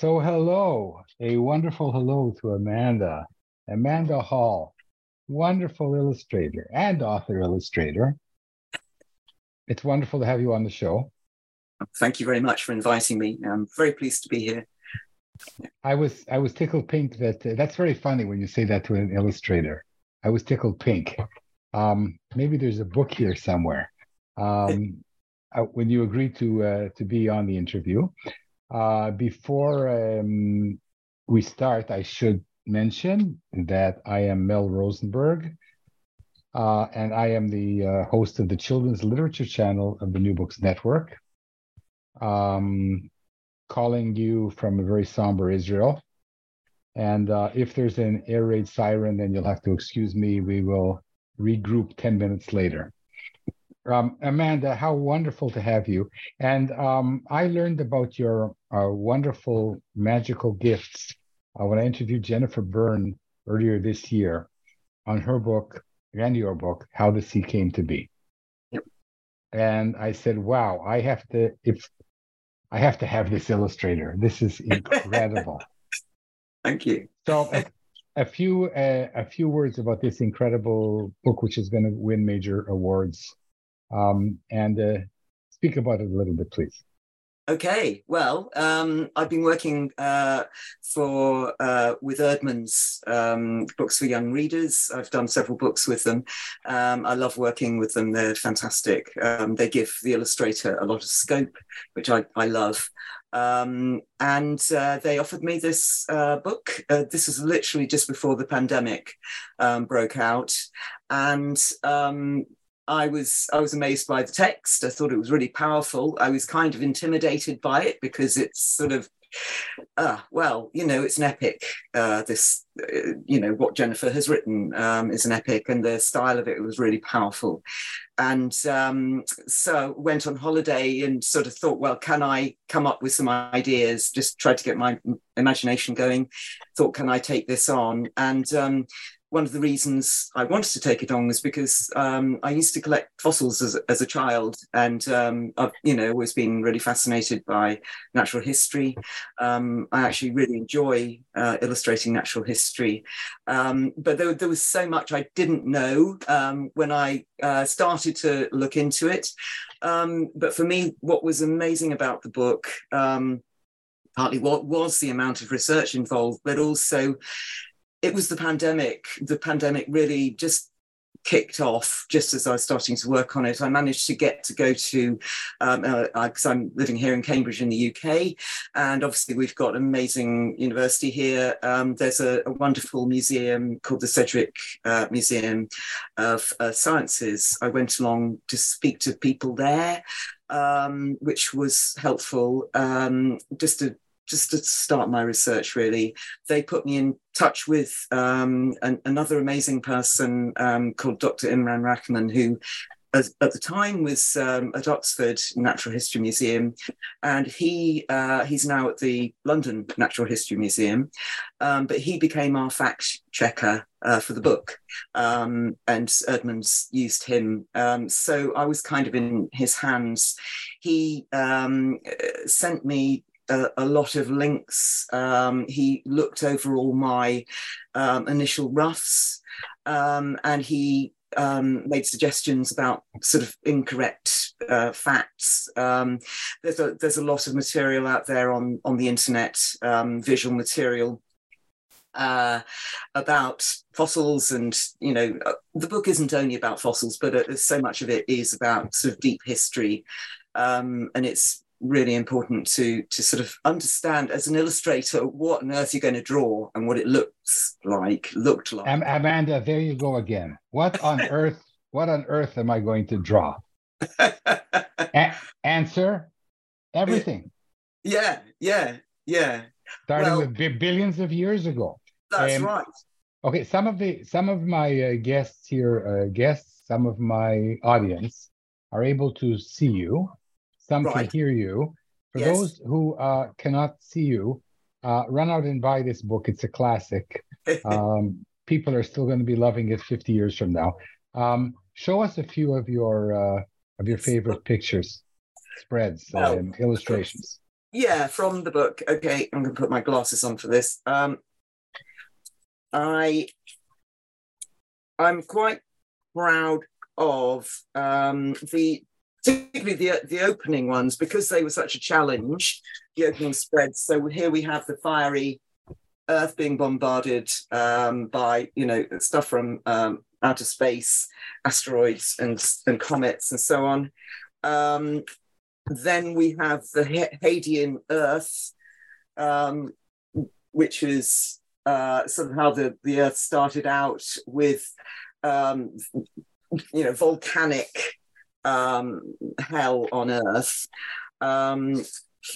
So, hello, a wonderful hello to Amanda, Amanda Hall, wonderful illustrator and author illustrator. It's wonderful to have you on the show. Thank you very much for inviting me. I'm very pleased to be here. I was I was tickled pink that uh, that's very funny when you say that to an illustrator. I was tickled pink. Um, maybe there's a book here somewhere. Um, uh, when you agreed to uh, to be on the interview, uh, before um, we start, I should mention that I am Mel Rosenberg, uh, and I am the uh, host of the Children's Literature Channel of the New Books Network. Um, calling you from a very somber Israel. And uh, if there's an air raid siren, then you'll have to excuse me. We will regroup 10 minutes later. Um, Amanda, how wonderful to have you. And um, I learned about your uh, wonderful magical gifts uh, when I interviewed Jennifer Berne earlier this year on her book and your book, How the Sea Came to Be. Yep. And I said, wow, I have to, if I have to have this illustrator. This is incredible. Thank you. So a, a few uh, a few words about this incredible book, which is going to win major awards um, and uh, speak about it a little bit, please. Okay, well, um, I've been working uh, for uh, with Eerdmans um, books for young readers. I've done several books with them. Um, I love working with them. They're fantastic. Um, they give the illustrator a lot of scope, which I, I love. Um, and uh, they offered me this uh, book. Uh, this was literally just before the pandemic um, broke out, and I was I was amazed by the text. I thought it was really powerful. I was kind of intimidated by it because it's sort of uh, well, you know, it's an epic. Uh, this, uh, you know, what Jennifer has written um, is an epic, and the style of it was really powerful. And um, so went on holiday and sort of thought, well, can I come up with some ideas? Just tried to get my imagination going. Thought, can I take this on? And um, one of the reasons I wanted to take it on was because um, I used to collect fossils as, as a child, and um, I've you know always been really fascinated by natural history. Um, I actually really enjoy uh, illustrating natural history, um, but there, there, was so much I didn't know um, when I uh, started to look into it. Um, but for me, what was amazing about the book partly what was the amount of research involved, but also it was the pandemic. The pandemic really just kicked off just as I was starting to work on it. I managed to get to go to, because um, uh, I'm living here in Cambridge in the UK, and obviously we've got an amazing university here. Um, there's a, a, wonderful museum called the Sedgwick uh, Museum of uh, Sciences. I went along to speak to people there. Um, which was helpful um, just to just to start my research, really, they put me in touch with um, an, another amazing person um, called Dr. Imran Rahman, who as, at the time was um, at Oxford Natural History Museum, and he uh, he's now at the London Natural History Museum. Um, but he became our fact checker uh, for the book, um, and Eerdmans used him. Um, so I was kind of in his hands. He um, sent me a, a lot of links. Um, he looked over all my um, initial roughs um, and he um, made suggestions about sort of incorrect uh, facts. Um, there's a there's a lot of material out there on on the internet, visual material uh, about fossils, and you know uh, the book isn't only about fossils, but uh, so much of it is about sort of deep history, um, and it's really important to to sort of understand as an illustrator what on earth you're going to draw and what it looks like looked like amanda there you go again what on earth what on earth am i going to draw A- answer everything Yeah, yeah, yeah. Starting well, with billions of years ago. That's um, right. Okay, some of the some of my uh, guests here, uh, guests, some of my audience are able to see you. Some right. can hear you. For yes. those who uh, cannot see you, uh, run out and buy this book. It's a classic. um, people are still going to be loving it 50 years from now. Um, show us a few of your uh, of your favorite pictures, spreads, well, and illustrations. Yeah, from the book. Okay, I'm going to put my glasses on for this. Um, I I'm quite proud of um, the particularly the the opening ones because they were such a challenge. The opening spreads. So here we have the fiery Earth being bombarded um, by you know stuff from um, outer space, asteroids and and comets and so on. Um, then we have the Hadean Earth, um, which is uh, sort of how the, the Earth started out with, um, you know, volcanic um, hell on Earth, um,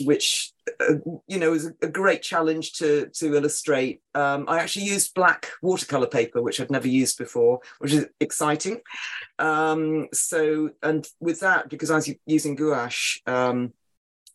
which uh, you know is a great challenge to to illustrate. Um, I actually used black watercolor paper, which I'd never used before, which is exciting. Um, so, and with that, because I was using gouache, um,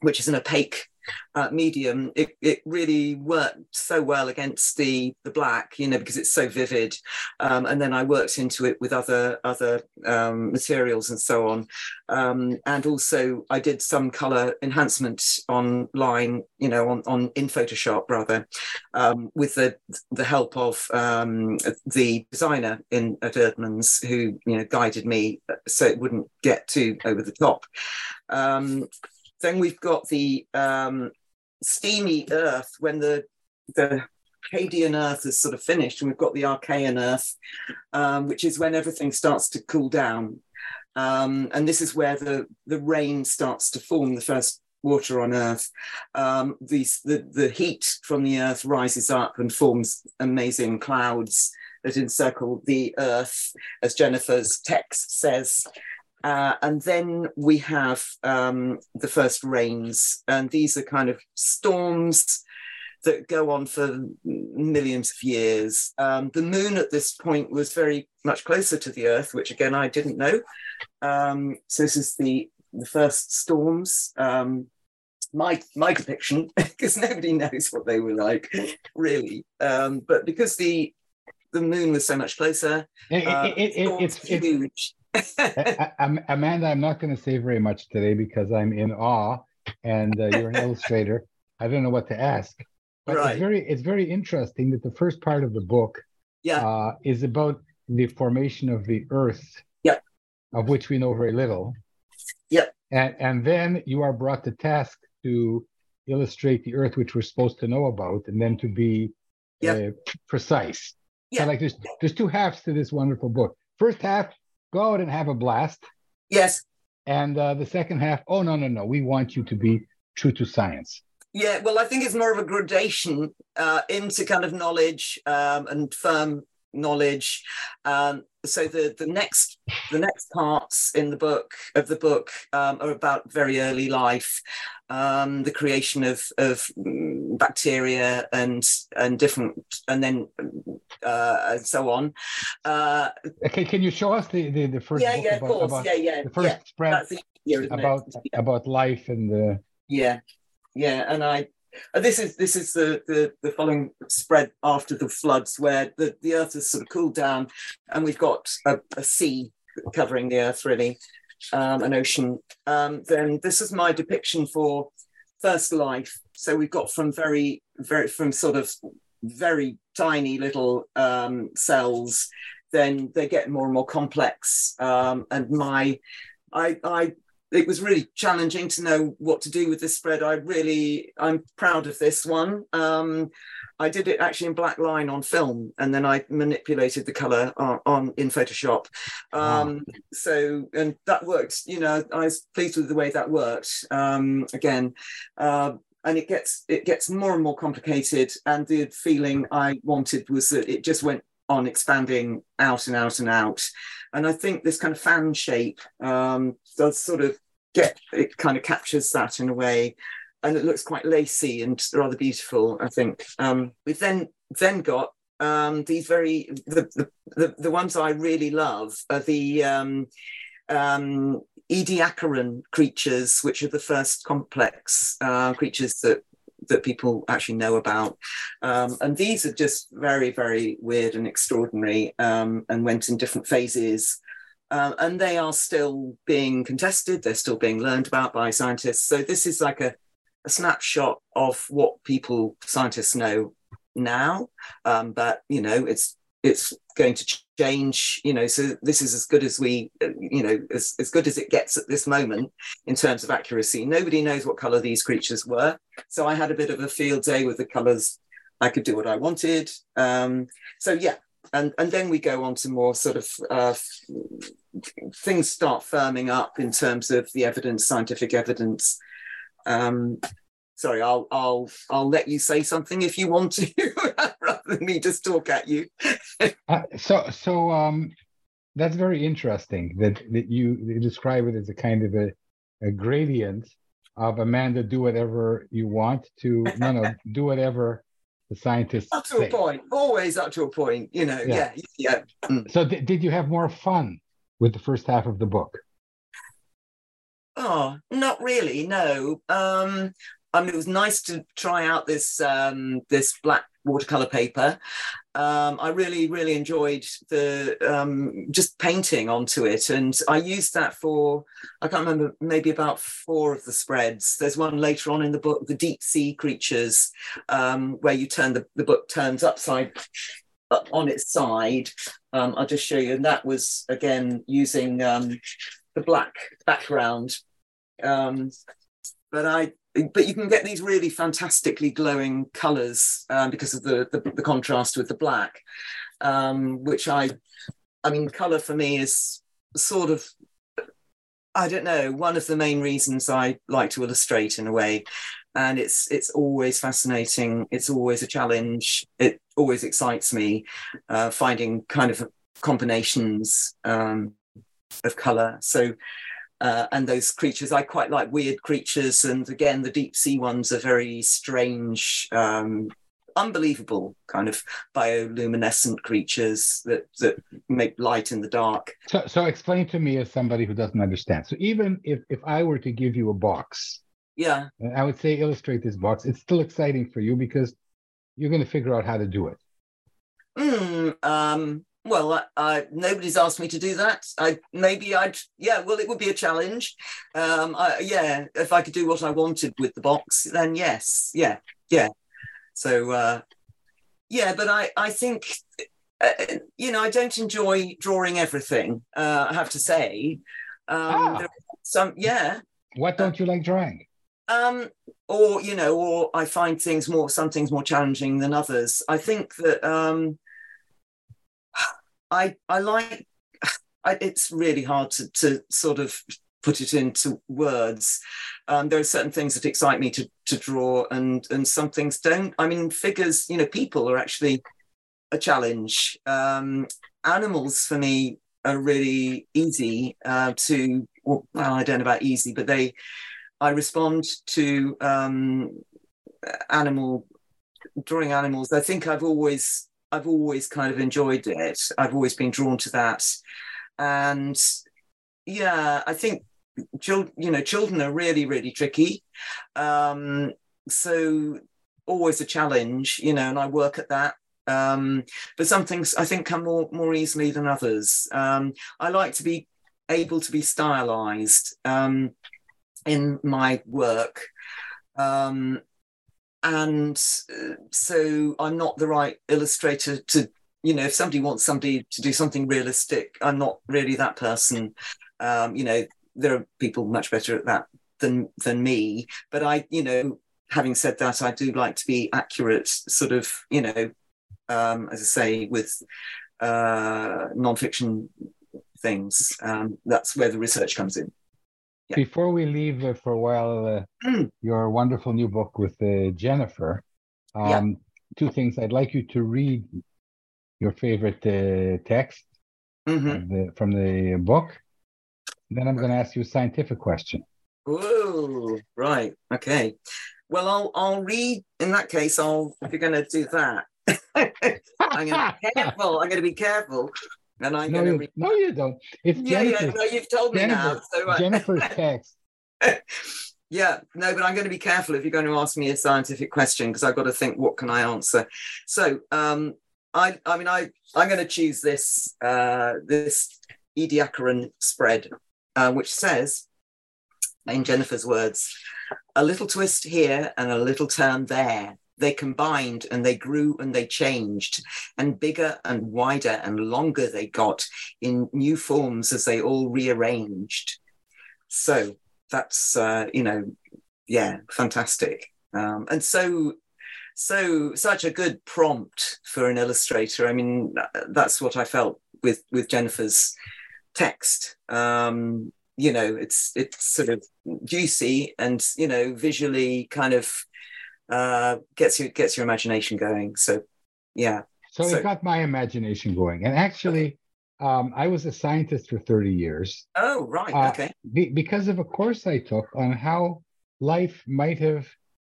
which is an opaque uh, medium, it, it really worked so well against the the black, you know, because it's so vivid. Um, and then I worked into it with other other um, materials and so on. Um, and also I did some color enhancement online, you know, on, on in Photoshop rather, um, with the the help of um, the designer in at Eerdmans who you know guided me so it wouldn't get too over the top. Then we've got the um, steamy Earth when the the Hadean Earth is sort of finished, and we've got the Archean Earth, um, which is when everything starts to cool down. Um, and this is where the, the rain starts to form, the first water on Earth. Um, these, the, the heat from the Earth rises up and forms amazing clouds that encircle the Earth, as Jennifer's text says. Uh, and then we have um, the first rains, and these are kind of storms that go on for millions of years. Um, the moon at this point was very much closer to the Earth, which again I didn't know. Um, so this is the the first storms. Um, my my depiction, because nobody knows what they were like, really. Um, but because the the moon was so much closer, it, uh, it, it, it's huge. Amanda, I'm not going to say very much today because I'm in awe, and uh, you're an illustrator. I don't know what to ask, but right. it's very it's very interesting that the first part of the book, yeah, uh, is about the formation of the Earth, yeah, of which we know very little, yeah, and and then you are brought to task to illustrate the Earth, which we're supposed to know about, and then to be yeah. Uh, precise. Yeah. So like there's there's two halves to this wonderful book. First half go out and have a blast. Yes. And uh, the second half, oh, no, no, no. We want you to be true to science. Yeah, well, I think it's more of a gradation uh, into kind of knowledge um, and firm knowledge. Um, so the the next the next parts in the book of the book um, are about very early life, um, the creation of of bacteria and and different and then uh, and so on. Uh, okay, can you show us the the, the first? Yeah, yeah, about, of course. About yeah, yeah. The first yeah, spread about yeah. about life and the. Yeah, yeah, and I uh, this is this is the, the the following spread after the floods, where the the earth has sort of cooled down, and we've got a, a sea covering the earth, really, um, an ocean. Um, then this is my depiction for first life. So we've got from very very from sort of very tiny little um, cells, then they get more and more complex. Um, and my I, I it was really challenging to know what to do with this spread. I really, I'm proud of this one. Um, I did it actually in black line on film, and then I manipulated the color on, on in Photoshop. Um, wow. So, and that worked. You know, I was pleased with the way that worked. Um, again, uh, and it gets it gets more and more complicated. And the feeling I wanted was that it just went on expanding out and out and out. And I think this kind of fan shape um, does sort of get it kind of captures that in a way. and it looks quite lacy and rather beautiful. I think um, we've then then got um, these very the, the, the ones I really love are the um, um, Ediacaran creatures, which are the first complex uh, creatures that that people actually know about. Um, and these are just very, very weird and extraordinary um, and went in different phases. Um, and they are still being contested, they're still being learned about by scientists. So this is like a, a snapshot of what people, scientists know now. Um, but, you know, it's it's going to change you know so this is as good as we you know as, as good as it gets at this moment in terms of accuracy. Nobody knows what color these creatures were. So i had a bit of a field day with the colors. I could do what i wanted. Um, so yeah and and then we go on to more sort of uh, things start firming up in terms of the evidence scientific evidence. Um, sorry, I'll I'll I'll let you say something if you want to, than me just talk at you. uh, so so um, that's very interesting that that you, describe it as a kind of a, a gradient of Amanda do whatever you want to no no do whatever the scientists up to say. a point always up to a point you know yeah yeah, yeah. Mm. so th- did you have more fun with the first half of the book Oh, not really. No. Um, I mean, it was nice to try out this um, this black watercolor paper. Um, I really, really enjoyed the um, just painting onto it, and I used that for I can't remember maybe about four of the spreads. There's one later on in the book, the deep sea creatures, um, where you turn the the book turns upside up on its side. Um, I'll just show you, and that was again using um, the black background. but I but you can get these really fantastically glowing colors um, because of the, the, the contrast with the black, um, which I, I mean, color for me is sort of, I don't know, one of the main reasons I like to illustrate in a way, and it's it's always fascinating. It's always a challenge. It always excites me, uh, finding kind of combinations um, of color. So uh, and those creatures. I quite like weird creatures, and again, the deep sea ones are very strange, um, unbelievable kind of bioluminescent creatures that that make light in the dark. So, so explain to me as somebody who doesn't understand. So, even if if I were to give you a box, yeah, I would say illustrate this box. It's still exciting for you because you're going to figure out how to do it. Mm, um, well, I, I, nobody's asked me to do that. I maybe I'd yeah. Well, it would be a challenge. Um, I, yeah, if I could do what I wanted with the box, then yes, yeah, yeah. So uh, yeah, but I I think uh, you know I don't enjoy drawing everything. Uh, I have to say. Um, ah. Some yeah. What don't you like drawing? Um, or you know, or I find things more some things more challenging than others. I think that um, I I like I, it's really hard to to sort of put it into words. Um, there are certain things that excite me to to draw, and and some things don't. I mean, figures, you know, people are actually a challenge. Um, animals for me are really easy uh, to. Well, I don't know about easy, but they. I respond to um, animal drawing animals. I think I've always I've always kind of enjoyed it. I've always been drawn to that, and yeah, I think children, you know, children are really, really tricky. Um, so always a challenge, you know, and I work at that. Um, but some things I think come more more easily than others. Um, I like to be able to be stylized um, in my work. Um, and uh, so I'm not the right illustrator to you know if somebody wants somebody to do something realistic I'm not really that person. Um, you know there are people much better at that than than me. But I you know having said that I do like to be accurate sort of you know um, as I say with uh, non-fiction things. Um, that's where the research comes in yeah. Before we leave uh, for a while, uh, mm. your wonderful new book with uh, Jennifer, um, yeah. two things. I'd like you to read your favorite uh, text mm-hmm. the, from the book. Then I'm going to ask you a scientific question. Oh, right. Okay. Well, I'll I'll read. In that case, I'll if you're going to do that, I'm going to be careful. I'm going to be careful, and I'm no, going to you, no, you don't. It's Yeah, yeah. No, you've told me now. Jennifer, So, uh, Jennifer's text. yeah, no, but I'm going to be careful if you're going to ask me a scientific question because I've got to think what can I answer. So, um, I, I mean, I, I'm going to choose this, uh, this Ediacaran spread, uh, which says, in Jennifer's words, a little twist here and a little turn there. They combined and they grew and they changed, and bigger and wider and longer they got in new forms as they all rearranged. So that's uh, you know, yeah, fantastic, um, and so so such a good prompt for an illustrator. I mean, that's what I felt with with Jennifer's text. Um, you know, it's it's sort of juicy and you know visually kind of uh, gets you gets your imagination going. So yeah, So, So- it got my imagination going. And actually, um, I was a scientist for 30 years oh right, Uh, okay, be, because of a course I took on how life might have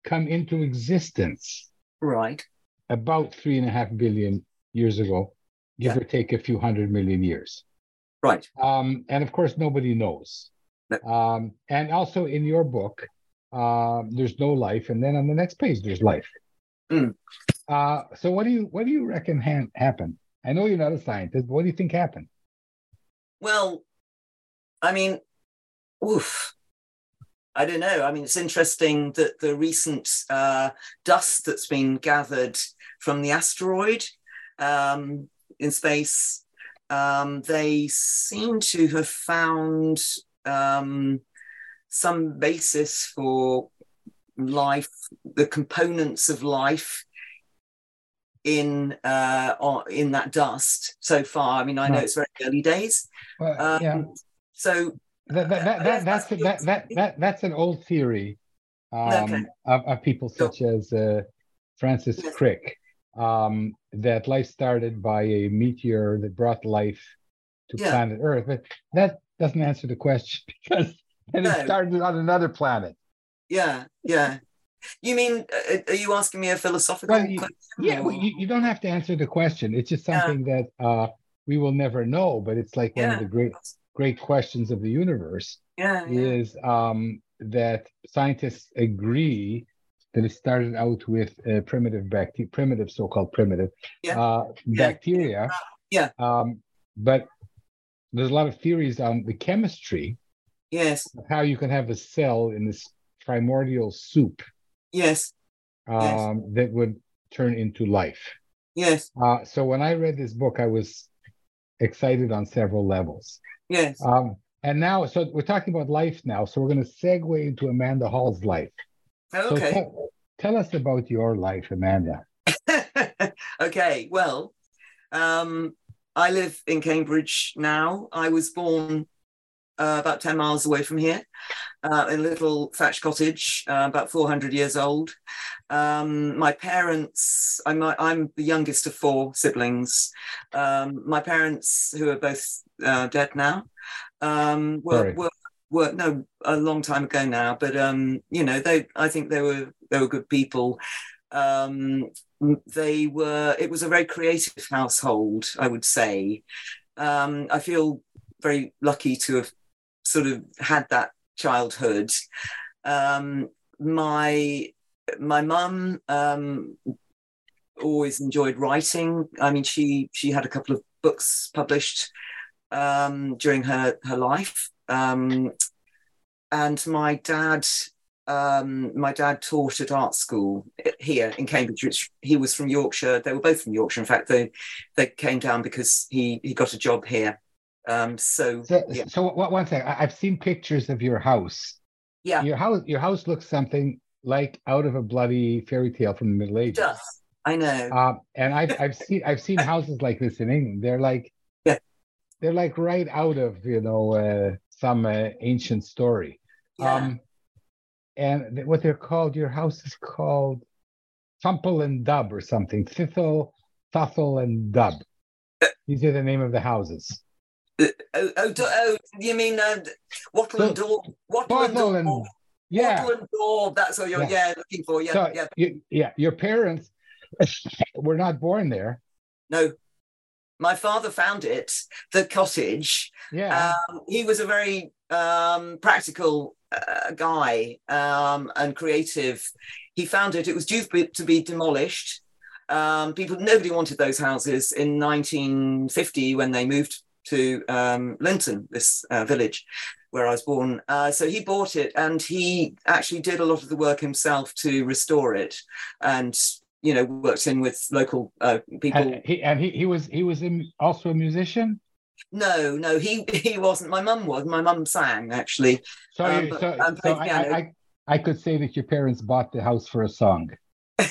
come into existence right, about three and a half billion years ago, give Yeah. or take a few hundred million years. right, Um, and of course, nobody knows. No. Um, and also in your book, uh, there's no life, and then on the next page, there's life. Mm. Uh, so what do you what do you reckon ha- happened? I know you're not a scientist. But what do you think happened? Well, I mean, oof. I don't know. I mean, it's interesting that the recent uh, dust that's been gathered from the asteroid um, in space, um, they seem to have found um, some basis for life, the components of life in uh, in that dust so far. I mean, I know Right. it's very early days. Well, Um, yeah, So that, that, that, that, that's that's- that, that, that, that's an old theory um, Okay. of, of people So- such as uh, Francis Yes. Crick, um, that life started by a meteor that brought life to Yeah. planet Earth. But that doesn't answer the question because then No. it started on another planet. yeah, yeah. You mean uh, are you asking me a philosophical Well, you- question? Yeah, well, you, you don't have to answer the question. It's just Yeah. something that uh, we will never know. But it's like one of the great, great questions of the universe. yeah, yeah, is um, that scientists agree that it started out with uh, primitive bacteria, primitive so-called primitive Yeah. uh, Yeah. bacteria. Yeah. Um, but there's a lot of theories on the chemistry yes, how you can have a cell in this primordial soup yes, Yes. um, that would turn into life. yes, Uh, so when I read this book, I was excited on several levels. yes. Um, and now, so we're talking about life now. So we're going to segue into Amanda Hall's life. So okay. tell, tell us about your life, Amanda. okay. Well, um, I live in Cambridge now. I was born uh, about 10 miles away from here uh, in a little thatched cottage, uh, about 400 years old. Um, my parents, I'm, I'm the youngest of four siblings. Um, my parents, who are both uh, dead now, um, were, were, were, no, a long time ago now, but, um, you know, they, I think they were, they were good people. Um, they were, it was a very creative household, I would say. Um, I feel very lucky to have sort of had that childhood. Um, my my mum um, always enjoyed writing. I mean, she she had a couple of books published um, during her her life, um, and my dad. Um, my dad taught at art school here in Cambridge. Which he was from Yorkshire. They were both from Yorkshire. In fact, they they came down because he he got a job here. Um, so, So, yeah, so one. I, I've seen pictures of your house. yeah, Your house, your house looks something like out of a bloody fairy tale from the Middle Ages. does. I know. Um, and I've I've seen I've seen houses like this in England. They're like, Yeah. they're like right out of you know uh, some uh, ancient story. yeah. Um, and th- what they're called, your house is called Thumple and Dub or something. Thithel, Thuthel, and Dub. These are the name of the houses. Uh, oh, oh, oh, you mean uh, Wattle and Daub? Wattle and Daub. Yeah. Wattle and Daub. That's what you're yeah. yeah looking for. Yeah, so yeah. You, yeah. Your parents were not born there. No. My father found it, the cottage. Yeah. Um, he was a very um, practical uh, guy um, and creative. He found it. It was due to be demolished. Um, people, nobody wanted those houses in 1950 when they moved to um, Linton, this uh, village where I was born. Uh, so he bought it and he actually did a lot of the work himself to restore it and you know worked in with local uh, people. And he, and he, he was he was also a musician? No no he he wasn't. My mum was. My mum sang actually. So, um, so, so I, I, I, could say that your parents bought the house for a song.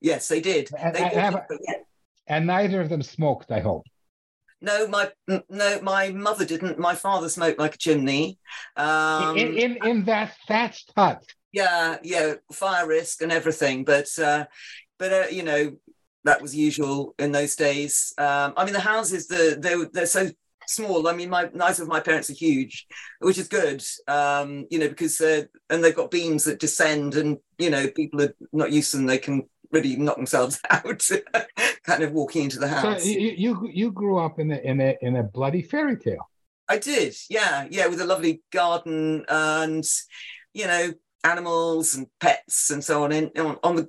Yes they did. They and, it, and neither of them smoked i hope no, my no, my mother didn't. My father smoked like a chimney. Um, in, in in that thatched hut. Yeah, yeah, fire risk and everything. But uh, but uh, you know that was usual in those days. Um, I mean, the houses the they they're so small. I mean, my neither of my parents are huge, which is good. Um, you know, because uh, and they've got beams that descend, and you know, people are not used to them. They can really knock themselves out, kind of walking into the house. So you, you you grew up in a in a in a bloody fairy tale. I did, yeah, yeah, with a lovely garden and you know animals and pets and so on in, on, on the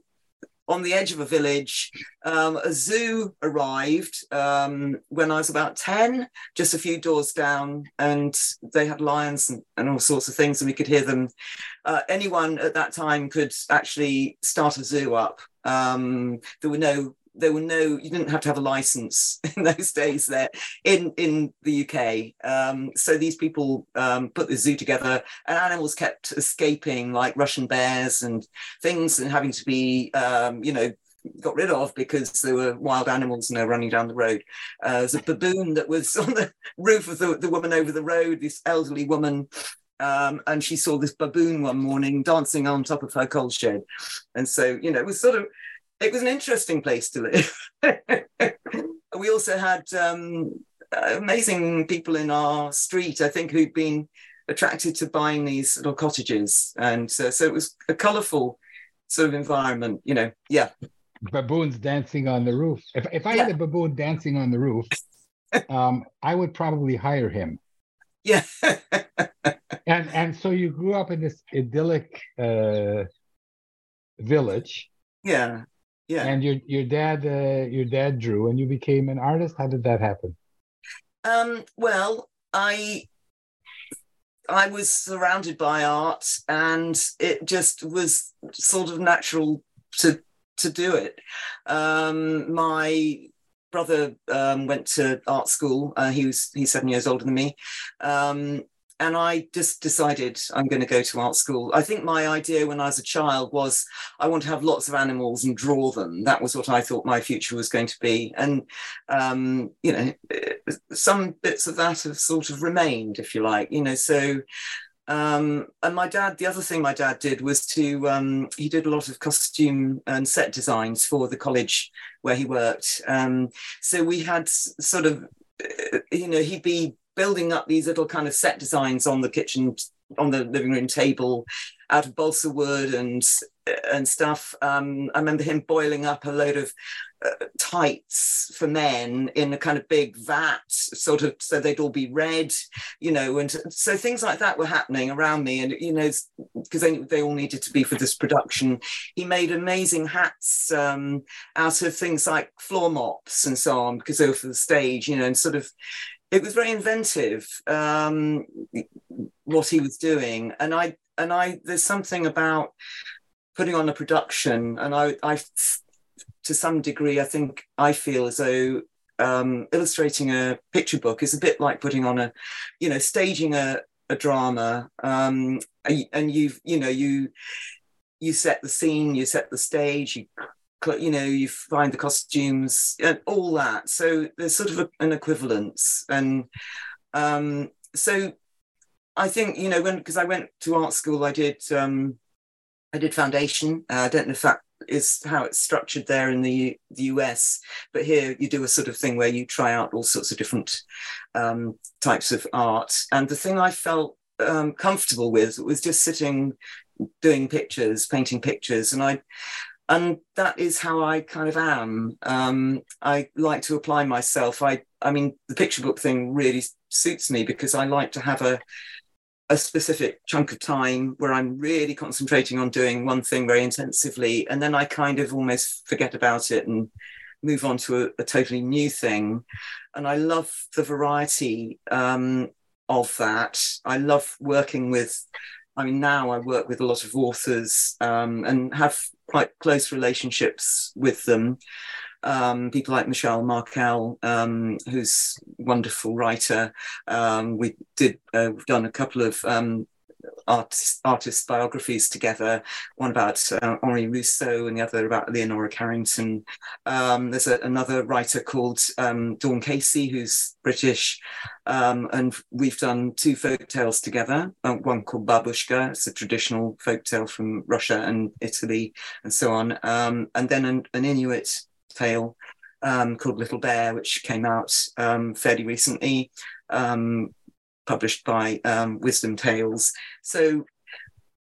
on the edge of a village. Um, a zoo arrived um, when I was about 10, just a few doors down, and they had lions and, and all sorts of things, and we could hear them. Uh, anyone at that time could actually start a zoo up. Um, there were no there were no you didn't have to have a license in those days there in in the uk um, so these people um, put the zoo together and animals kept escaping like russian bears and things and having to be um, you know got rid of because there were wild animals and they're running down the road. Uh, there's a baboon that was on the roof of the, the woman over the road, this elderly woman. Um, and she saw this baboon one morning dancing on top of her coal shed. And so, you know, it was sort of it was an interesting place to live. we also had um, amazing people in our street, I think, who'd been attracted to buying these little cottages. And uh, so it was a colourful sort of environment, you know. Yeah. Baboons dancing on the roof. If, if I yeah. had a baboon dancing on the roof, um, I would probably hire him. Yeah. and and so you grew up in this idyllic uh, village. Yeah yeah. And your your dad uh, your dad drew and you became an artist. How did that happen? Um, well i i was surrounded by art and it just was sort of natural to to do it. Um, my brother um, went to art school. Uh, he was he's seven years older than me. Um, and I just decided I'm going to go to art school. I think my idea when I was a child was I want to have lots of animals and draw them. That was what I thought my future was going to be. And, um, you know, some bits of that have sort of remained, if you like, you know, so. Um, and my dad, the other thing my dad did was to, um, he did a lot of costume and set designs for the college where he worked. Um, so we had sort of, uh, you know, he'd be building up these little kind of set designs on the kitchen on the living room table out of balsa wood and and stuff. Um, I remember him boiling up a load of uh, tights for men in a kind of big vat, sort of, so they'd all be red, you know, and so things like that were happening around me, and you know, because they, they all needed to be for this production. He made amazing hats um, out of things like floor mops and so on, because they were for the stage, you know, and sort of it was very inventive um, what he was doing, and I and I there's something about putting on a production, and I I to some degree I think I feel as though um, illustrating a picture book is a bit like putting on a, you know, staging a a drama, um, and you've you know you you set the scene, you set the stage, you you know you find the costumes and all that so there's sort of a, an equivalence and um, so i think you know when because i went to art school i did um, i did foundation uh, i don't know if that is how it's structured there in the, the US. But here you do a sort of thing where you try out all sorts of different um, types of art. And the thing I felt um, comfortable with was just sitting, doing pictures, painting pictures, and I. And that is how I kind of am. Um, I like to apply myself. I, I mean, the picture book thing really suits me because I like to have a a specific chunk of time where I'm really concentrating on doing one thing very intensively, and then I kind of almost forget about it and move on to a, a totally new thing. And I love the variety um, of that. I love working with. I mean, now I work with a lot of authors um, and have quite close relationships with them um, people like Michelle Markel, um, who's wonderful writer. Um, we did uh, we've done a couple of um, artist, artist biographies together, one about uh, Henri Rousseau and the other about Leonora Carrington. Um, there's a, another writer called um, Dawn Casey, who's British, um, and we've done two folk tales together, uh, one called Babushka, it's a traditional folk tale from Russia and Italy and so on, um, and then an, an Inuit tale um, called Little Bear, which came out um, fairly recently, um, published by um, Wisdom Tales. So,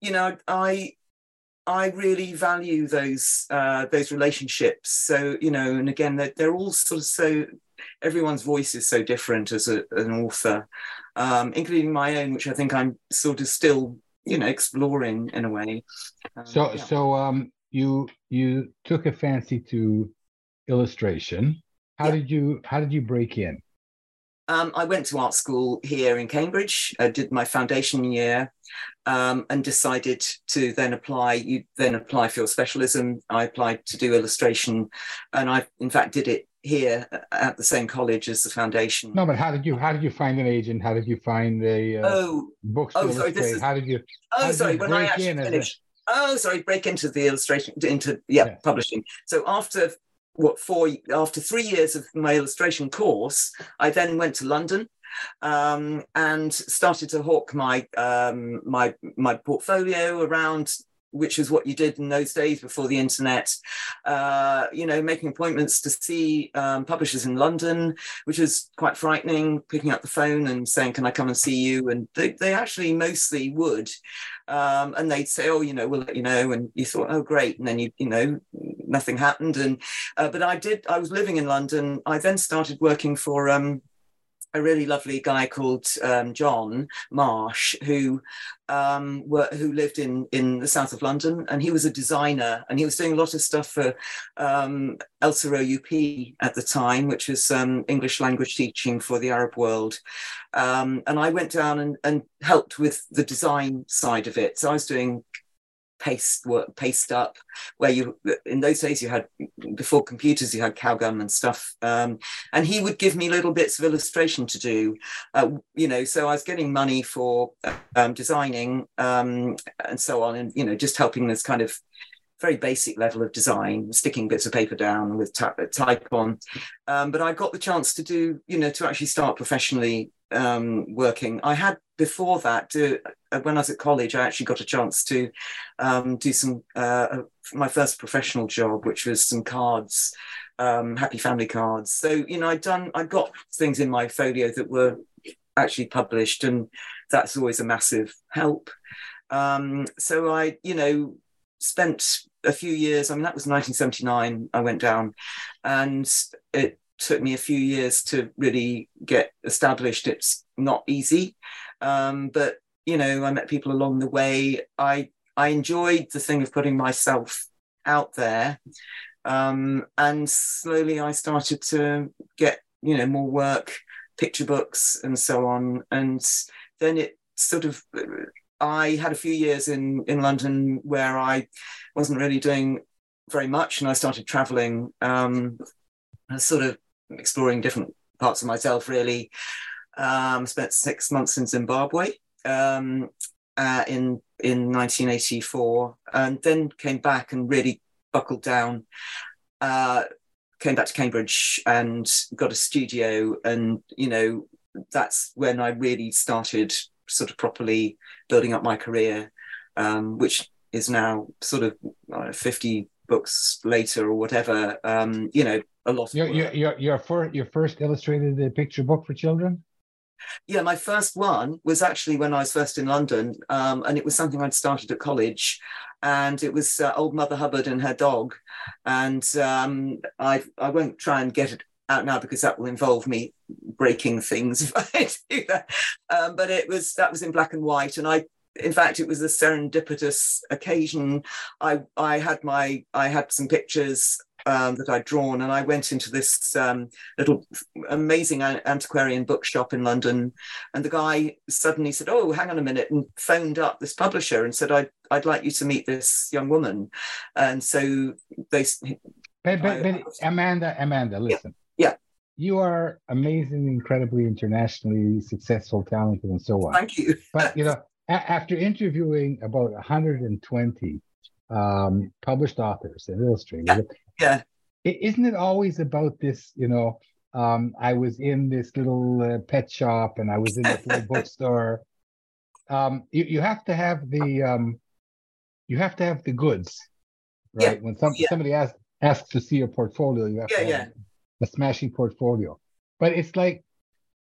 you know, I I really value those uh, those relationships. So, you know, and again, they're, they're all sort of so everyone's voice is so different as a, an author, um, including my own, which I think I'm sort of still, you know, exploring in a way. Um, so, yeah. so um, you you took a fancy to illustration. How yeah. did you how did you break in? Um, I went to art school here in Cambridge. I did my foundation year, um, and decided to then apply. You then apply for your specialism. I applied to do illustration, and I in fact did it here at the same college as the foundation. No, but how did you how did you find an agent? How did you find the uh, oh books? Oh, sorry, this is, how did you? Oh, sorry. When I actually finished. A... Oh, sorry. Break into the illustration into yeah, yeah, publishing. So after what four after three years of my illustration course, I then went to London um, and started to hawk my um, my my portfolio around which is what you did in those days before the internet. Uh, you know, making appointments to see um, publishers in London, which was quite frightening. Picking up the phone and saying, "Can I come and see you?" And they, they actually mostly would, um, and they'd say, "Oh, you know, we'll let you know." And you thought, "Oh, great," and then you, you know, nothing happened. And uh, but I did. I was living in London. I then started working for. Um, a really lovely guy called um, John Marsh, who um, were, who lived in in the south of London, and he was a designer, and he was doing a lot of stuff for um, OUP at the time, which was um, English language teaching for the Arab world. Um, and I went down and, and helped with the design side of it. So I was doing paste work, paste up, where you in those days you had before computers you had Cow Gum and stuff, um, and he would give me little bits of illustration to do, uh, you know. So I was getting money for um, designing um, and so on, and you know just helping this kind of very basic level of design, sticking bits of paper down with type on. Um, but I got the chance to do, you know, to actually start professionally um, working. I had before that, to, uh, when I was at college, I actually got a chance to um, do some uh, uh, my first professional job, which was some cards, um, happy family cards. So you know, I'd done, I got things in my folio that were actually published, and that's always a massive help. Um, so I, you know, spent a few years. I mean, that was 1979. I went down, and it took me a few years to really get established. It's not easy, um, but you know, I met people along the way. I I enjoyed the thing of putting myself out there, um, and slowly I started to get you know more work, picture books, and so on. And then it sort of I had a few years in in London where I wasn't really doing very much, and I started traveling. Um, sort of exploring different parts of myself really. Um, spent six months in Zimbabwe um, uh, in in 1984, and then came back and really buckled down. Uh, came back to Cambridge and got a studio, and you know that's when I really started sort of properly building up my career, um, which is now sort of uh, 50 books later or whatever. Um, you know, a lot. Your your your your, for, your first illustrated uh, picture book for children. Yeah, my first one was actually when I was first in London, um, and it was something I'd started at college, and it was uh, Old Mother Hubbard and her dog, and um, I I won't try and get it out now because that will involve me breaking things if I do that. Um, but it was that was in black and white, and I in fact it was a serendipitous occasion. I I had my I had some pictures um, that I'd drawn, and I went into this um, little amazing antiquarian bookshop in London, and the guy suddenly said, "Oh, hang on a minute," and phoned up this publisher and said, "I'd I'd like you to meet this young woman," and so they. But, but, but Amanda, Amanda, listen. Yeah. You are amazing, incredibly internationally successful, talented, and so on. Thank you. but you know, a- after interviewing about 120 um, published authors and illustrators, yeah, yeah. isn't it always about this? You know, um, I was in this little uh, pet shop and I was in this little bookstore. Um, you, you have to have the um, you have to have the goods, right? Yeah. When some, Yeah. somebody asks asks to see your portfolio, you have Yeah, to have yeah. a smashing portfolio. But it's like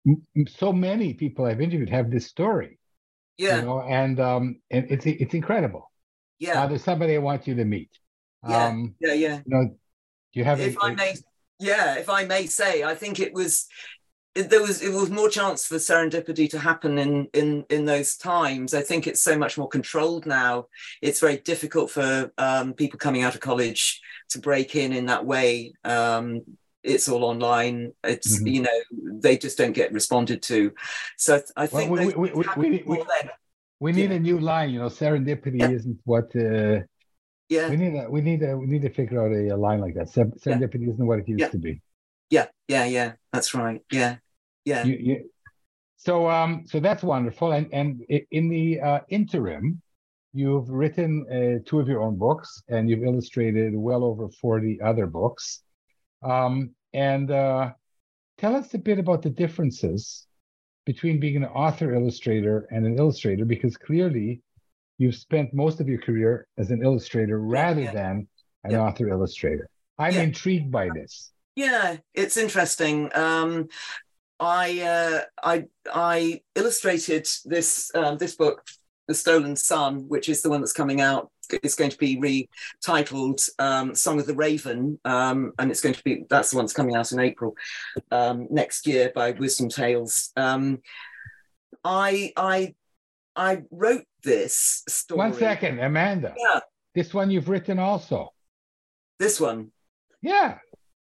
m- so many people I've interviewed have this story, yeah, you know, and um, and it's it's incredible. yeah, Uh, there's somebody I want you to meet. Yeah. Um, yeah, yeah. you know, do you have if a- I may, yeah, if I may say, I think it was there was it was more chance for serendipity to happen in in in those times. I think it's so much more controlled now. It's very difficult for um, people coming out of college to break in in that way. Um, it's all online. It's Mhm. you know they just don't get responded to. So I Well, think we- we- we- we- we- we- need Yeah. a new line, you know. Serendipity Yeah. isn't what uh, yeah, we need. A, we need a, we need to figure out a, a line like that. Ser- serendipity isn't what it used Yeah. to be. yeah, yeah, yeah. That's right. Yeah, yeah. You, you, so um, so that's wonderful. And and in the uh, interim, you've written uh, two of your own books, and you've illustrated well over forty other books. Um, and uh, tell us a bit about the differences between being an author illustrator and an illustrator, because clearly you've spent most of your career as an illustrator rather yeah. than an Yeah. author illustrator. I'm Yeah. intrigued by this. Yeah, it's interesting. Um, I uh, I I illustrated this um, this book, The Stolen Sun, which is the one that's coming out. It's going to be retitled um, "Song of the Raven," um, and it's going to be that's the one that's coming out in April um, next year by Wisdom Tales. Um, I I I wrote this story. One second, Amanda. Yeah, This one you've written also. this one. Yeah.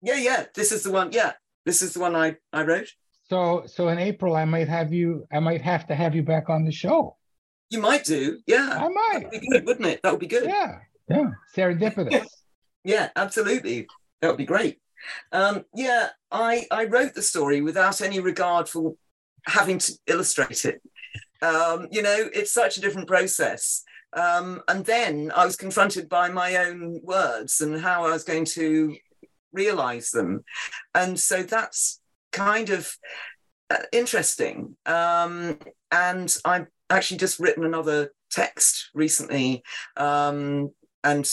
Yeah, yeah. This is the one. Yeah, this is the one I I wrote. So so in April I might have you I might have to have you back on the show. You might do. Yeah. I might. That would be good, wouldn't it? That would be good. Yeah. Yeah. Serendipitous. Yeah, absolutely. That would be great. Um, yeah, I I wrote the story without any regard for having to illustrate it. Um, you know, it's such a different process. Um, and then I was confronted by my own words and how I was going to realize them. And so that's kind of uh, interesting. Um, and I've actually just written another text recently um, and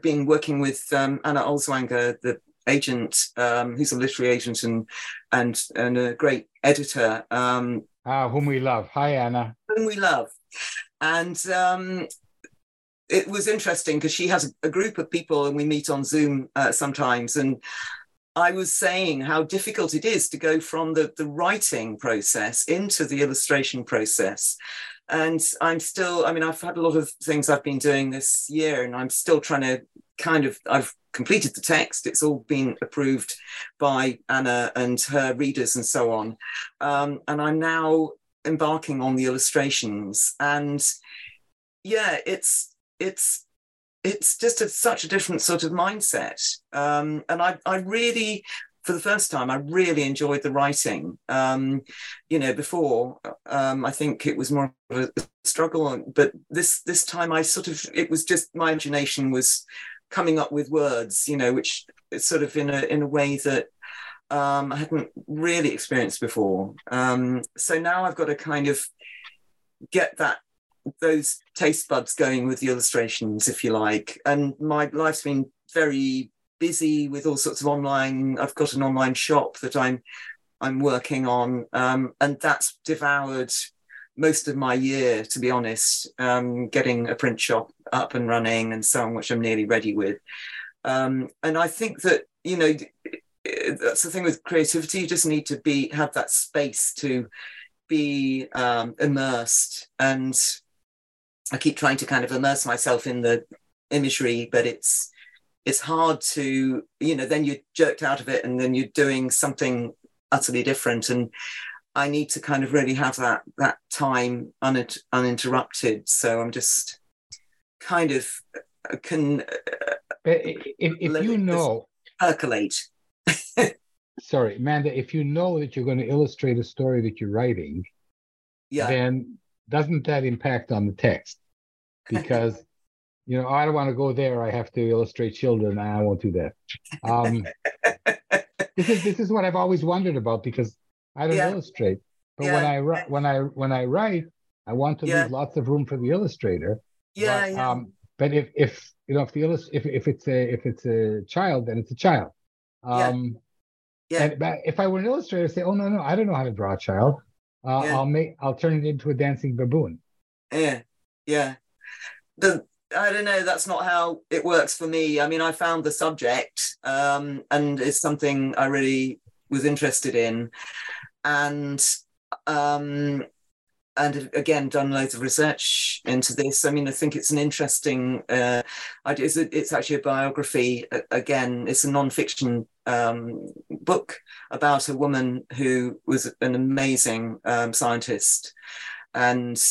been working with um, Anna Olswanger, the agent, um, who's a literary agent and and and a great editor, um, Ah, whom we love. Hi Anna. whom we love. And um, it was interesting because she has a group of people and we meet on Zoom uh, sometimes. And I was saying how difficult it is to go from the, the writing process into the illustration process. And I'm still, I mean, I've had a lot of things I've been doing this year, and I'm still trying to kind of, I've completed the text. It's all been approved by Anna and her readers and so on. Um, and I'm now embarking on the illustrations. And yeah, it's, it's, it's just a, such a different sort of mindset. Um, and I, I really, for the first time, I really enjoyed the writing. Um, you know, before um, I think it was more of a struggle, but this this time I sort of it was just my imagination was coming up with words, you know, which sort of in a in a way that um, I hadn't really experienced before. Um, so now I've got to kind of get that those taste buds going with the illustrations, if you like. And my life's been very busy with all sorts of online. I've got an online shop that I'm I'm working on, um, and that's devoured most of my year, to be honest. Um, getting a print shop up and running and so on, which I'm nearly ready with. Um, and I think that you know that's the thing with creativity. You just need to be have that space to be um, immersed and I keep trying to kind of immerse myself in the imagery, but it's it's hard to you know then you're jerked out of it and then you're doing something utterly different and I need to kind of really have that that time uninterrupted. So I'm just kind of uh, can. Uh, if, if you know percolate. sorry, Amanda, if you know that you're going to illustrate a story that you're writing, yeah. then doesn't that impact on the text? Because you know, I don't want to go there. I have to illustrate children. I won't do that. Um, this is this is what I've always wondered about because I don't yeah. illustrate. But yeah. when I when I when I write, I want to yeah. leave lots of room for the illustrator. Yeah, but, yeah. Um, but if if you know if the illust- if if it's a if it's a child, then it's a child. Um, yeah. And, but if I were an illustrator, I'd say, oh no no, I don't know how to draw a child. Uh, yeah. I'll make I'll turn it into a dancing baboon. Yeah, yeah. The I don't know. That's not how it works for me. I mean, I found the subject, um, and it's something I really was interested in, and um, and again done loads of research into this. I mean, I think it's an interesting uh, idea. It's, it's actually a biography. Again, it's a non-fiction um, book about a woman who was an amazing um, scientist, and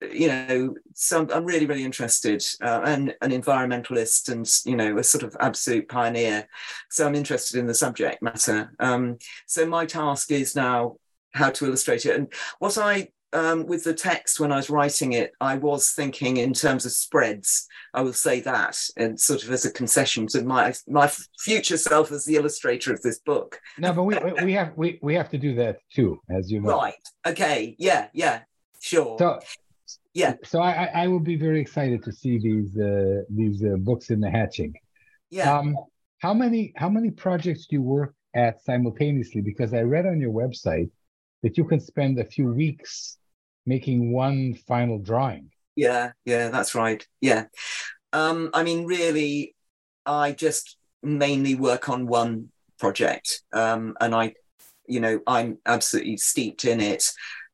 you know, so I'm, really, really interested, uh, and an environmentalist, and you know, a sort of absolute pioneer. So I'm interested in the subject matter. Um, so my task is now how to illustrate it, and what I um, with the text when I was writing it, I was thinking in terms of spreads. I will say that, and sort of as a concession to my my future self as the illustrator of this book. No, but we we have we we have to do that too, as you know. Right. Okay. Yeah. Yeah. Sure. So yeah. So I, I will be very excited to see these uh, these uh, books in the hatching. Yeah. Um, how many how many projects do you work at simultaneously? Because I read on your website that you can spend a few weeks making one final drawing. Yeah, yeah, that's right. Yeah. Um, I mean, really, I just mainly work on one project, um, and I, you know, I'm absolutely steeped in it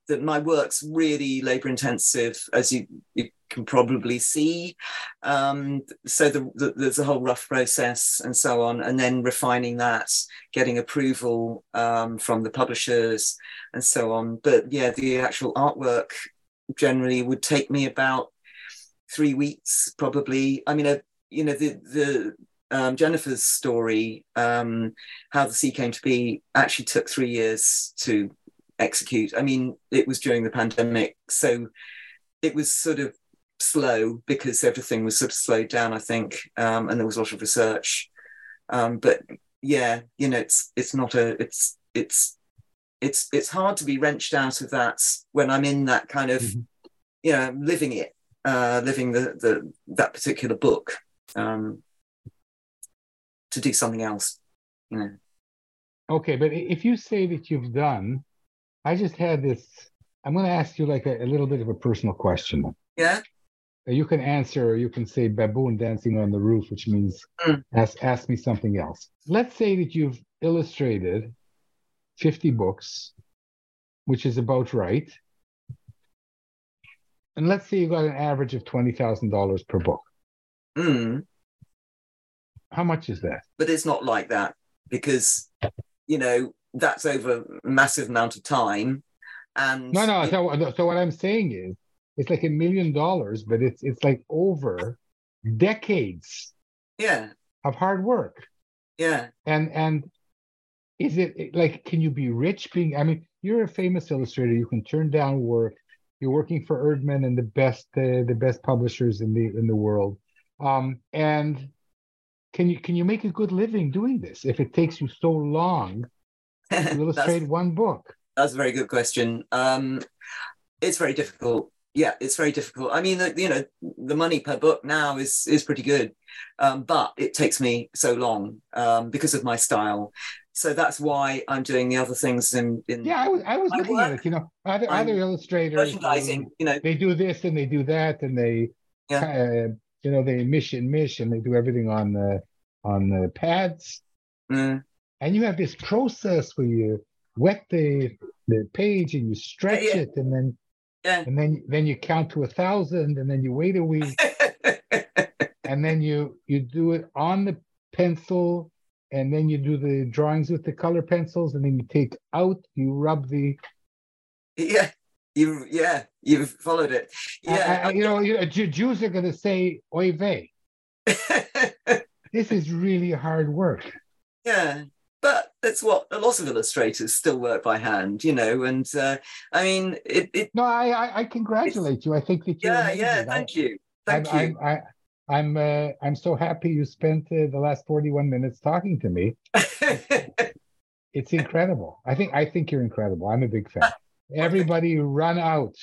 that my work's really labor intensive, as you, you can probably see. Um, so the, the, there's a whole rough process and so on, and then refining that, getting approval um, from the publishers and so on. But yeah, the actual artwork generally would take me about three weeks, probably. I mean, uh, you know, the the um, Jennifer's story, um, how the sea came to be, actually took three years to execute. I mean, it was during the pandemic, so it was sort of slow because everything was sort of slowed down, I think, um, and there was a lot of research. Um, but yeah, you know, it's it's not a it's it's it's it's hard to be wrenched out of that when I'm in that kind of mm-hmm. you know living it, uh, living the the that particular book um, to do something else. You know. Okay, but if you say that you've done I just had this. I'm going to ask you like a, a little bit of a personal question. Yeah. You can answer, or you can say baboon dancing on the roof, which means mm. ask ask me something else. Let's say that you've illustrated 50 books, which is about right. And let's say you got an average of twenty thousand dollars per book. Mm. How much is that? But it's not like that because you know that's over a massive amount of time. And no, no. So, so what I'm saying is, it's like a million dollars, but it's it's like over decades. Yeah. Of hard work. Yeah. And and is it like can you be rich being? I mean, you're a famous illustrator. You can turn down work. You're working for Eerdmans and the best uh, the best publishers in the in the world. Um, and can you can you make a good living doing this if it takes you so long illustrate one book? That's a very good question. Um, it's very difficult. yeah, it's very difficult. I mean, the, you know, the money per book now is is pretty good, um, but it takes me so long um, because of my style. So that's why I'm doing the other things in. in yeah, I was I was looking at it. You know, other I'm other illustrators, merchandising. um, You know, they do this and they do that and they, Yeah. uh, you know, they mish and mish and they do everything on the on the pads. mm, And you have this process where you wet the the page and you stretch yeah. it and then Yeah. and then then you count to a thousand and then you wait a week and then you you do it on the pencil and then you do the drawings with the color pencils and then you take out you rub the yeah, you yeah, you've followed it. Yeah, I- I- you know you Jews are going to say oy vey. This is really hard work. yeah. That's what a lot of illustrators still work by hand, you know. And uh, I mean, it, it No, I I, I congratulate you. I think that you're yeah, yeah. amazing. I- Thank you, thank I'm, you. I'm, I, I'm, uh, I'm so happy you spent uh, the last 41 minutes talking to me. It's incredible. I think, I think you're incredible. I'm a big fan. Everybody run out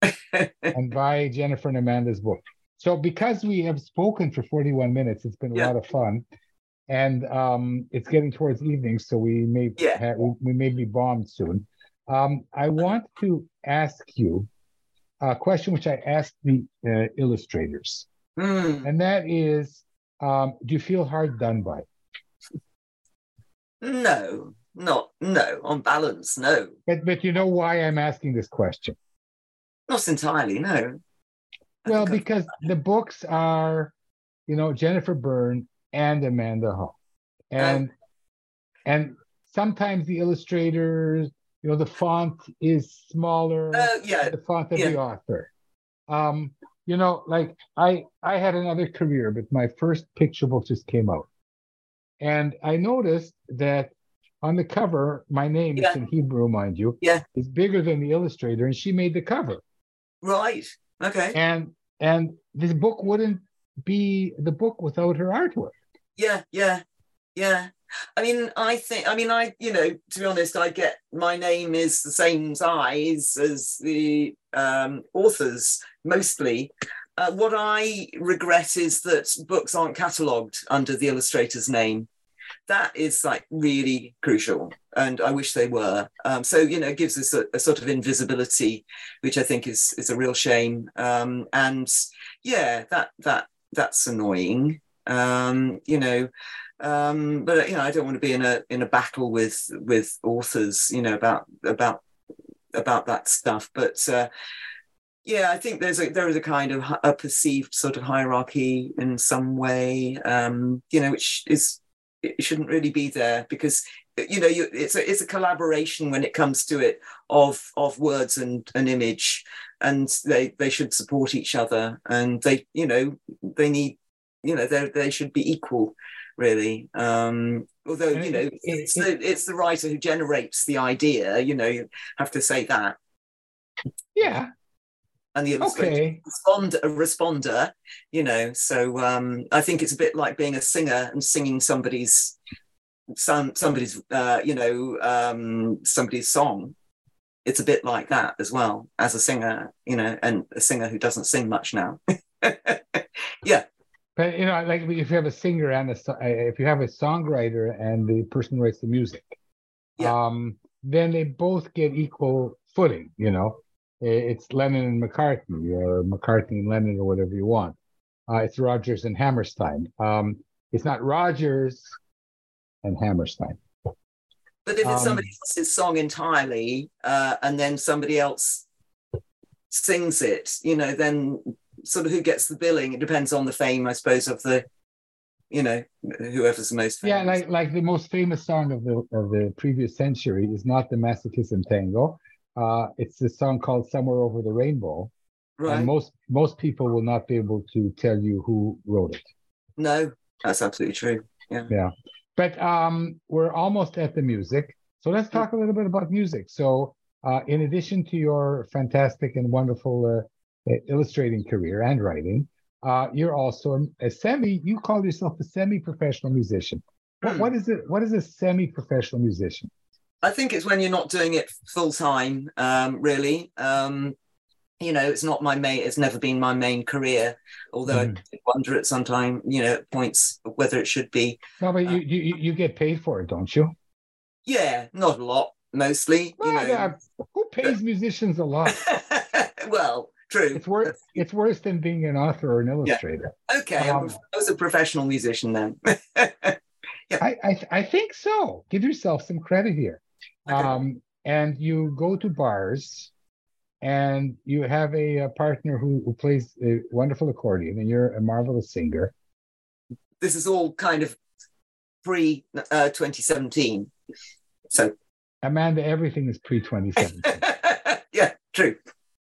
and buy Jennifer and Amanda's book. So because we have spoken for 41 minutes, it's been a Yeah. lot of fun. And um, it's getting towards evening, so we may Yeah. ha- we, we may be bombed soon. Um, I want to ask you a question which I asked the uh, illustrators, Hmm. and that is, um, do you feel hard done by? No, not no. On balance, no, But but you know why I'm asking this question? not entirely. No. I Well, think I've- because the books are, you know, Jennifer Berne and Amanda Hall, and and sometimes the illustrators, you know, the font is smaller. Uh, yeah, the font of the author. Um, you know, like I I had another career, but my first picture book just came out, and I noticed that on the cover, my name Yeah. is in Hebrew, mind you, Yeah. is bigger than the illustrator, and she made the cover, right. Okay. and and this book wouldn't be the book without her artwork. Yeah, yeah, yeah. I mean, I think, I mean, I, you know, to be honest, I get my name is the same size as the um, authors mostly. Uh, what I regret is that books aren't catalogued under the illustrator's name. That is like really crucial, and I wish they were. Um, so you know, it gives us a, a sort of invisibility, which I think is is a real shame. Um, and yeah, that that that's annoying. Um, you know, um, but you know, I don't want to be in a in a battle with with authors, you know, about about about that stuff. But uh, yeah, I think there's a there is a kind of a perceived sort of hierarchy in some way, um, you know, which is it shouldn't really be there because you know you, it's a it's a collaboration when it comes to it of of words and an image and they they should support each other and they you know they need you know they they should be equal really. Um although you know It- it- it's the it's the writer who generates the idea you know you have to say that. Yeah. and the Okay. respond a responder you know so um i think it's a bit like being a singer and singing somebody's some somebody's uh you know um somebody's song. It's a bit like that as well as a singer you know and a singer who doesn't sing much now. Yeah But you know, like if you have a singer and a if you have a songwriter and the person writes the music, Yeah. um, then they both get equal footing. You know, it's Lennon and McCartney, or McCartney and Lennon, or whatever you want. Uh, it's Rodgers and Hammerstein. Um, it's not Rodgers and Hammerstein. but if it's Um, somebody else's song entirely uh and then somebody else sings it you know then sort of who gets the billing it depends on the fame i suppose of the you know whoever's the most famous. Yeah, like like the most famous song of the of the previous century is not the Masochism Tango. Uh, it's the song called "Somewhere Over the Rainbow." right And most most people will not be able to tell you who wrote it. no that's absolutely true yeah yeah But um, we're almost at the music, so let's talk a little bit about music. So, uh, in addition to your fantastic and wonderful uh, illustrating career and writing, uh, you're also a semi. You call yourself a semi-professional musician. What, Hmm. what is it? What is a semi-professional musician? I think it's when you're not doing it full time, um, really. Um, you know, it's not my main. It's never been my main career. Although mm. I wonder at some time, you know, at points whether it should be. No, but uh, you, you you get paid for it, don't you? Yeah, not a lot. Mostly, well, you know. Yeah. Who pays musicians a lot? well, true. It's worse. It's worse than being an author or an illustrator. Yeah. Okay, um, I was a professional musician then. yeah. I, I I think so. Give yourself some credit here. Okay. Um, and you go to bars and you have a, a partner who, who plays a wonderful accordion and you're a marvelous singer this is all kind of pre uh, 2017 so amanda everything is pre 2017 yeah true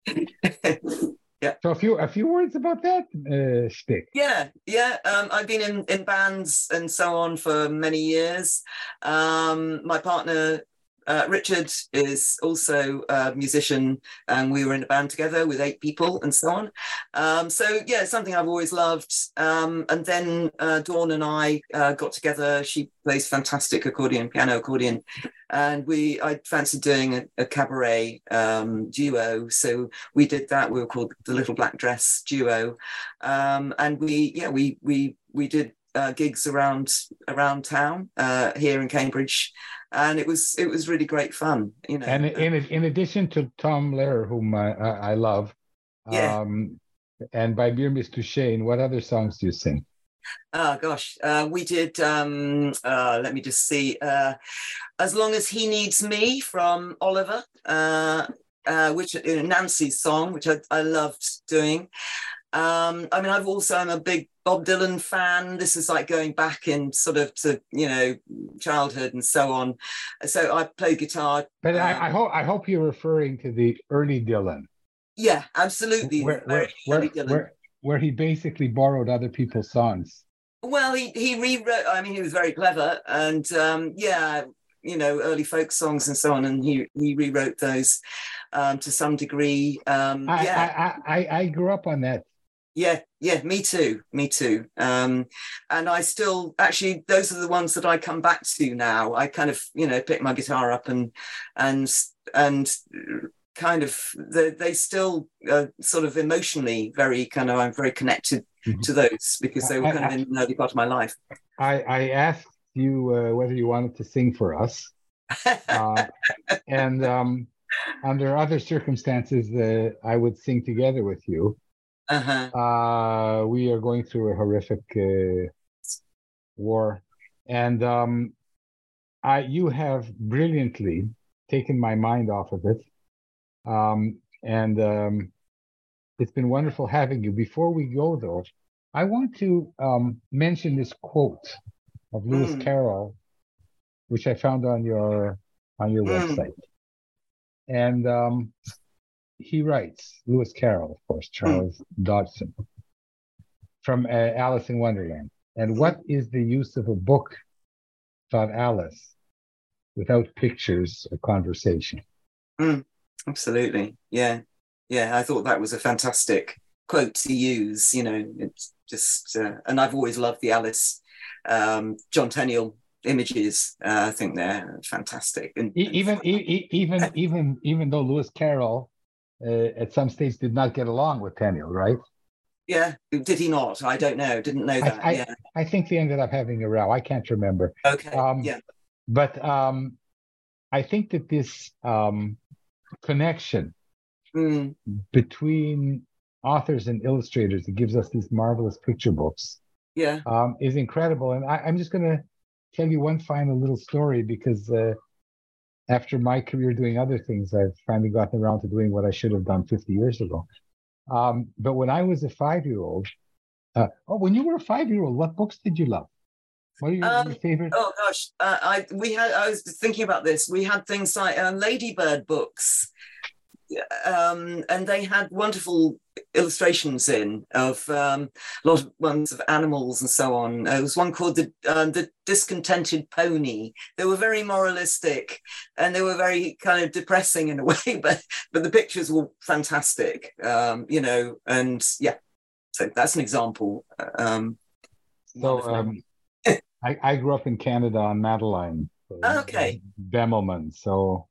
yeah. So a few a few words about that uh, stick yeah yeah um, i've been in in bands and so on for many years. Um, my partner uh, Richard is also a musician, and we were in a band together with eight people and so on. Um, so yeah, something I've always loved. Um, and then uh, Dawn and I uh, got together. She plays fantastic accordion, piano accordion, and we I fancied doing a, a cabaret um, duo. So we did that. We were called the Little Black Dress Duo, um, and we yeah we we we did uh, gigs around around town uh, here in Cambridge, and it was it was really great fun. You know, and in in addition to Tom Lehrer, whom I, I love, yeah. Um, and by Birmis Touchane, what other songs do you sing? Oh gosh, uh, we did. Um, uh, let me just see. Uh, as long as he needs me from Oliver, uh, uh, which uh, Nancy's song, which I, I loved doing. Um, I mean, I've also I'm a big Bob Dylan fan. This is like going back in sort of to you know childhood and so on. So I play guitar. But um, I, I, hope I hope you're referring to the early Dylan. Yeah, absolutely. Where, where, where, where, where he basically borrowed other people's songs. Well, he he rewrote. I mean, he was very clever, and um, yeah, you know, early folk songs and so on, and he he rewrote those um, to some degree. Um, I, yeah, I, I, I grew up on that yeah, yeah, me too, me too. Um, and I still actually those are the ones that I come back to now. I kind of you know pick my guitar up and and and kind of they, they still sort of emotionally very kind of I'm very connected mm-hmm. to those because they were kind I, of in the early part of my life. I, I asked you uh, whether you wanted to sing for us, uh, and um, under other circumstances, uh, I would sing together with you. Uh-huh. Uh, we are going through a horrific uh, war, and um, I, you have brilliantly taken my mind off of it, um, and um, it's been wonderful having you. Before we go, though, I want to um, mention this quote of Lewis mm. Carroll, which I found on your on your mm. website, and um, he writes, Lewis Carroll, of course, Charles mm. Dodgson, from uh, Alice in Wonderland. And what is the use of a book, thought Alice, without pictures or conversation? Mm, absolutely. Yeah. Yeah. I thought that was a fantastic quote to use. You know, it's just, uh, and I've always loved the Alice, um, John Tenniel images. Uh, I think they're fantastic. And, even, e- even, even, even though Lewis Carroll uh, at some stage did not get along with Tenniel, right? Yeah, did he not? I don't know. Didn't know that. I, I, yeah. I think they ended up having a row. I can't remember. Okay. Um, yeah. But um, I think that this um, connection mm. between authors and illustrators that gives us these marvelous picture books yeah um, is incredible and I, am just going to tell you one final little story because uh, after my career doing other things, I've finally gotten around to doing what I should have done 50 years ago. Um, but when I was a five year old, uh, oh, when you were a five year old, what books did you love? What are your, um, your favorite? Oh gosh, uh, I we had. I was thinking about this. We had things like uh, Ladybird books, um, and they had wonderful illustrations in of um, a lot of ones of animals and so on. There was one called the uh, the Discontented Pony. They were very moralistic and they were very kind of depressing in a way, but but the pictures were fantastic. Um, you know, and yeah, so that's an example. Um, so um, I, I grew up in Canada on Madeline. okay. Bemelman. So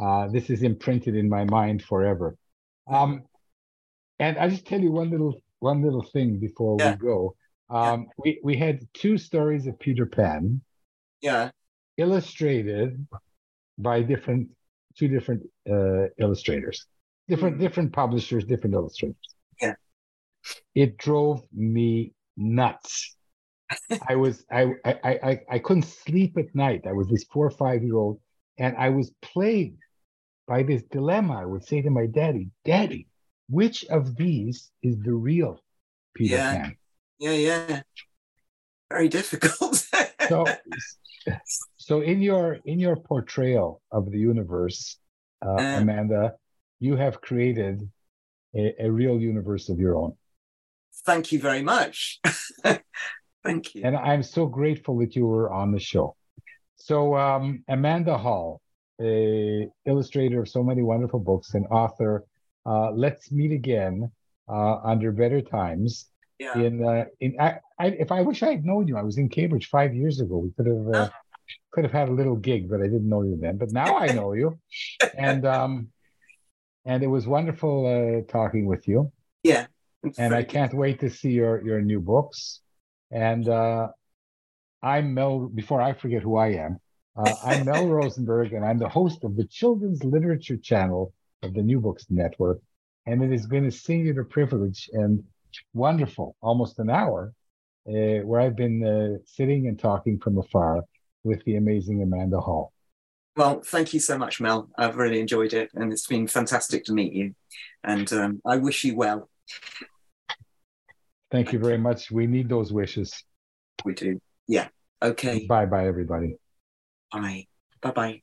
uh, this is imprinted in my mind forever. Um, and I just tell you one little one little thing before Yeah. we go. Um, we we had two stories of Peter Pan Yeah. illustrated by different two different uh, illustrators, different Hmm. different publishers, different illustrators. Yeah. It drove me nuts. I was I, I I I- I couldn't sleep at night. I was this four or five year old, and I was plagued by this dilemma. I would say to my daddy, "Daddy, which of these is the real Peter Yeah. Pan?" Yeah. Yeah. Very difficult. so so in your in your portrayal of the universe uh, amanda you have created a, a real universe of your own Thank you very much. Thank you. and i'm so grateful that you were on the show so um, amanda hall a illustrator of so many wonderful books and author uh, let's meet again uh, under better times Yeah. in uh, in I, I if I wish I had known you, I was in Cambridge five years ago. We could have uh, could have had a little gig, but I didn't know you then. But now I know you, and um, and it was wonderful uh, talking with you. Yeah. And I can't wait to see your your new books. And uh, I'm Mel. Before I forget who I am, uh, I'm Mel Rosenberg, and I'm the host of the Children's Literature Channel of the New Books Network. And it has been a singular privilege and wonderful, almost an hour, uh, where I've been uh, sitting and talking from afar with the amazing Amanda Hall. Well, thank you so much, Mel. I've really enjoyed it, and it's been fantastic to meet you. And um, I wish you well. Thank you very much. We need those wishes. We do. Yeah. Okay. Bye bye, everybody. Bye. Bye. Bye.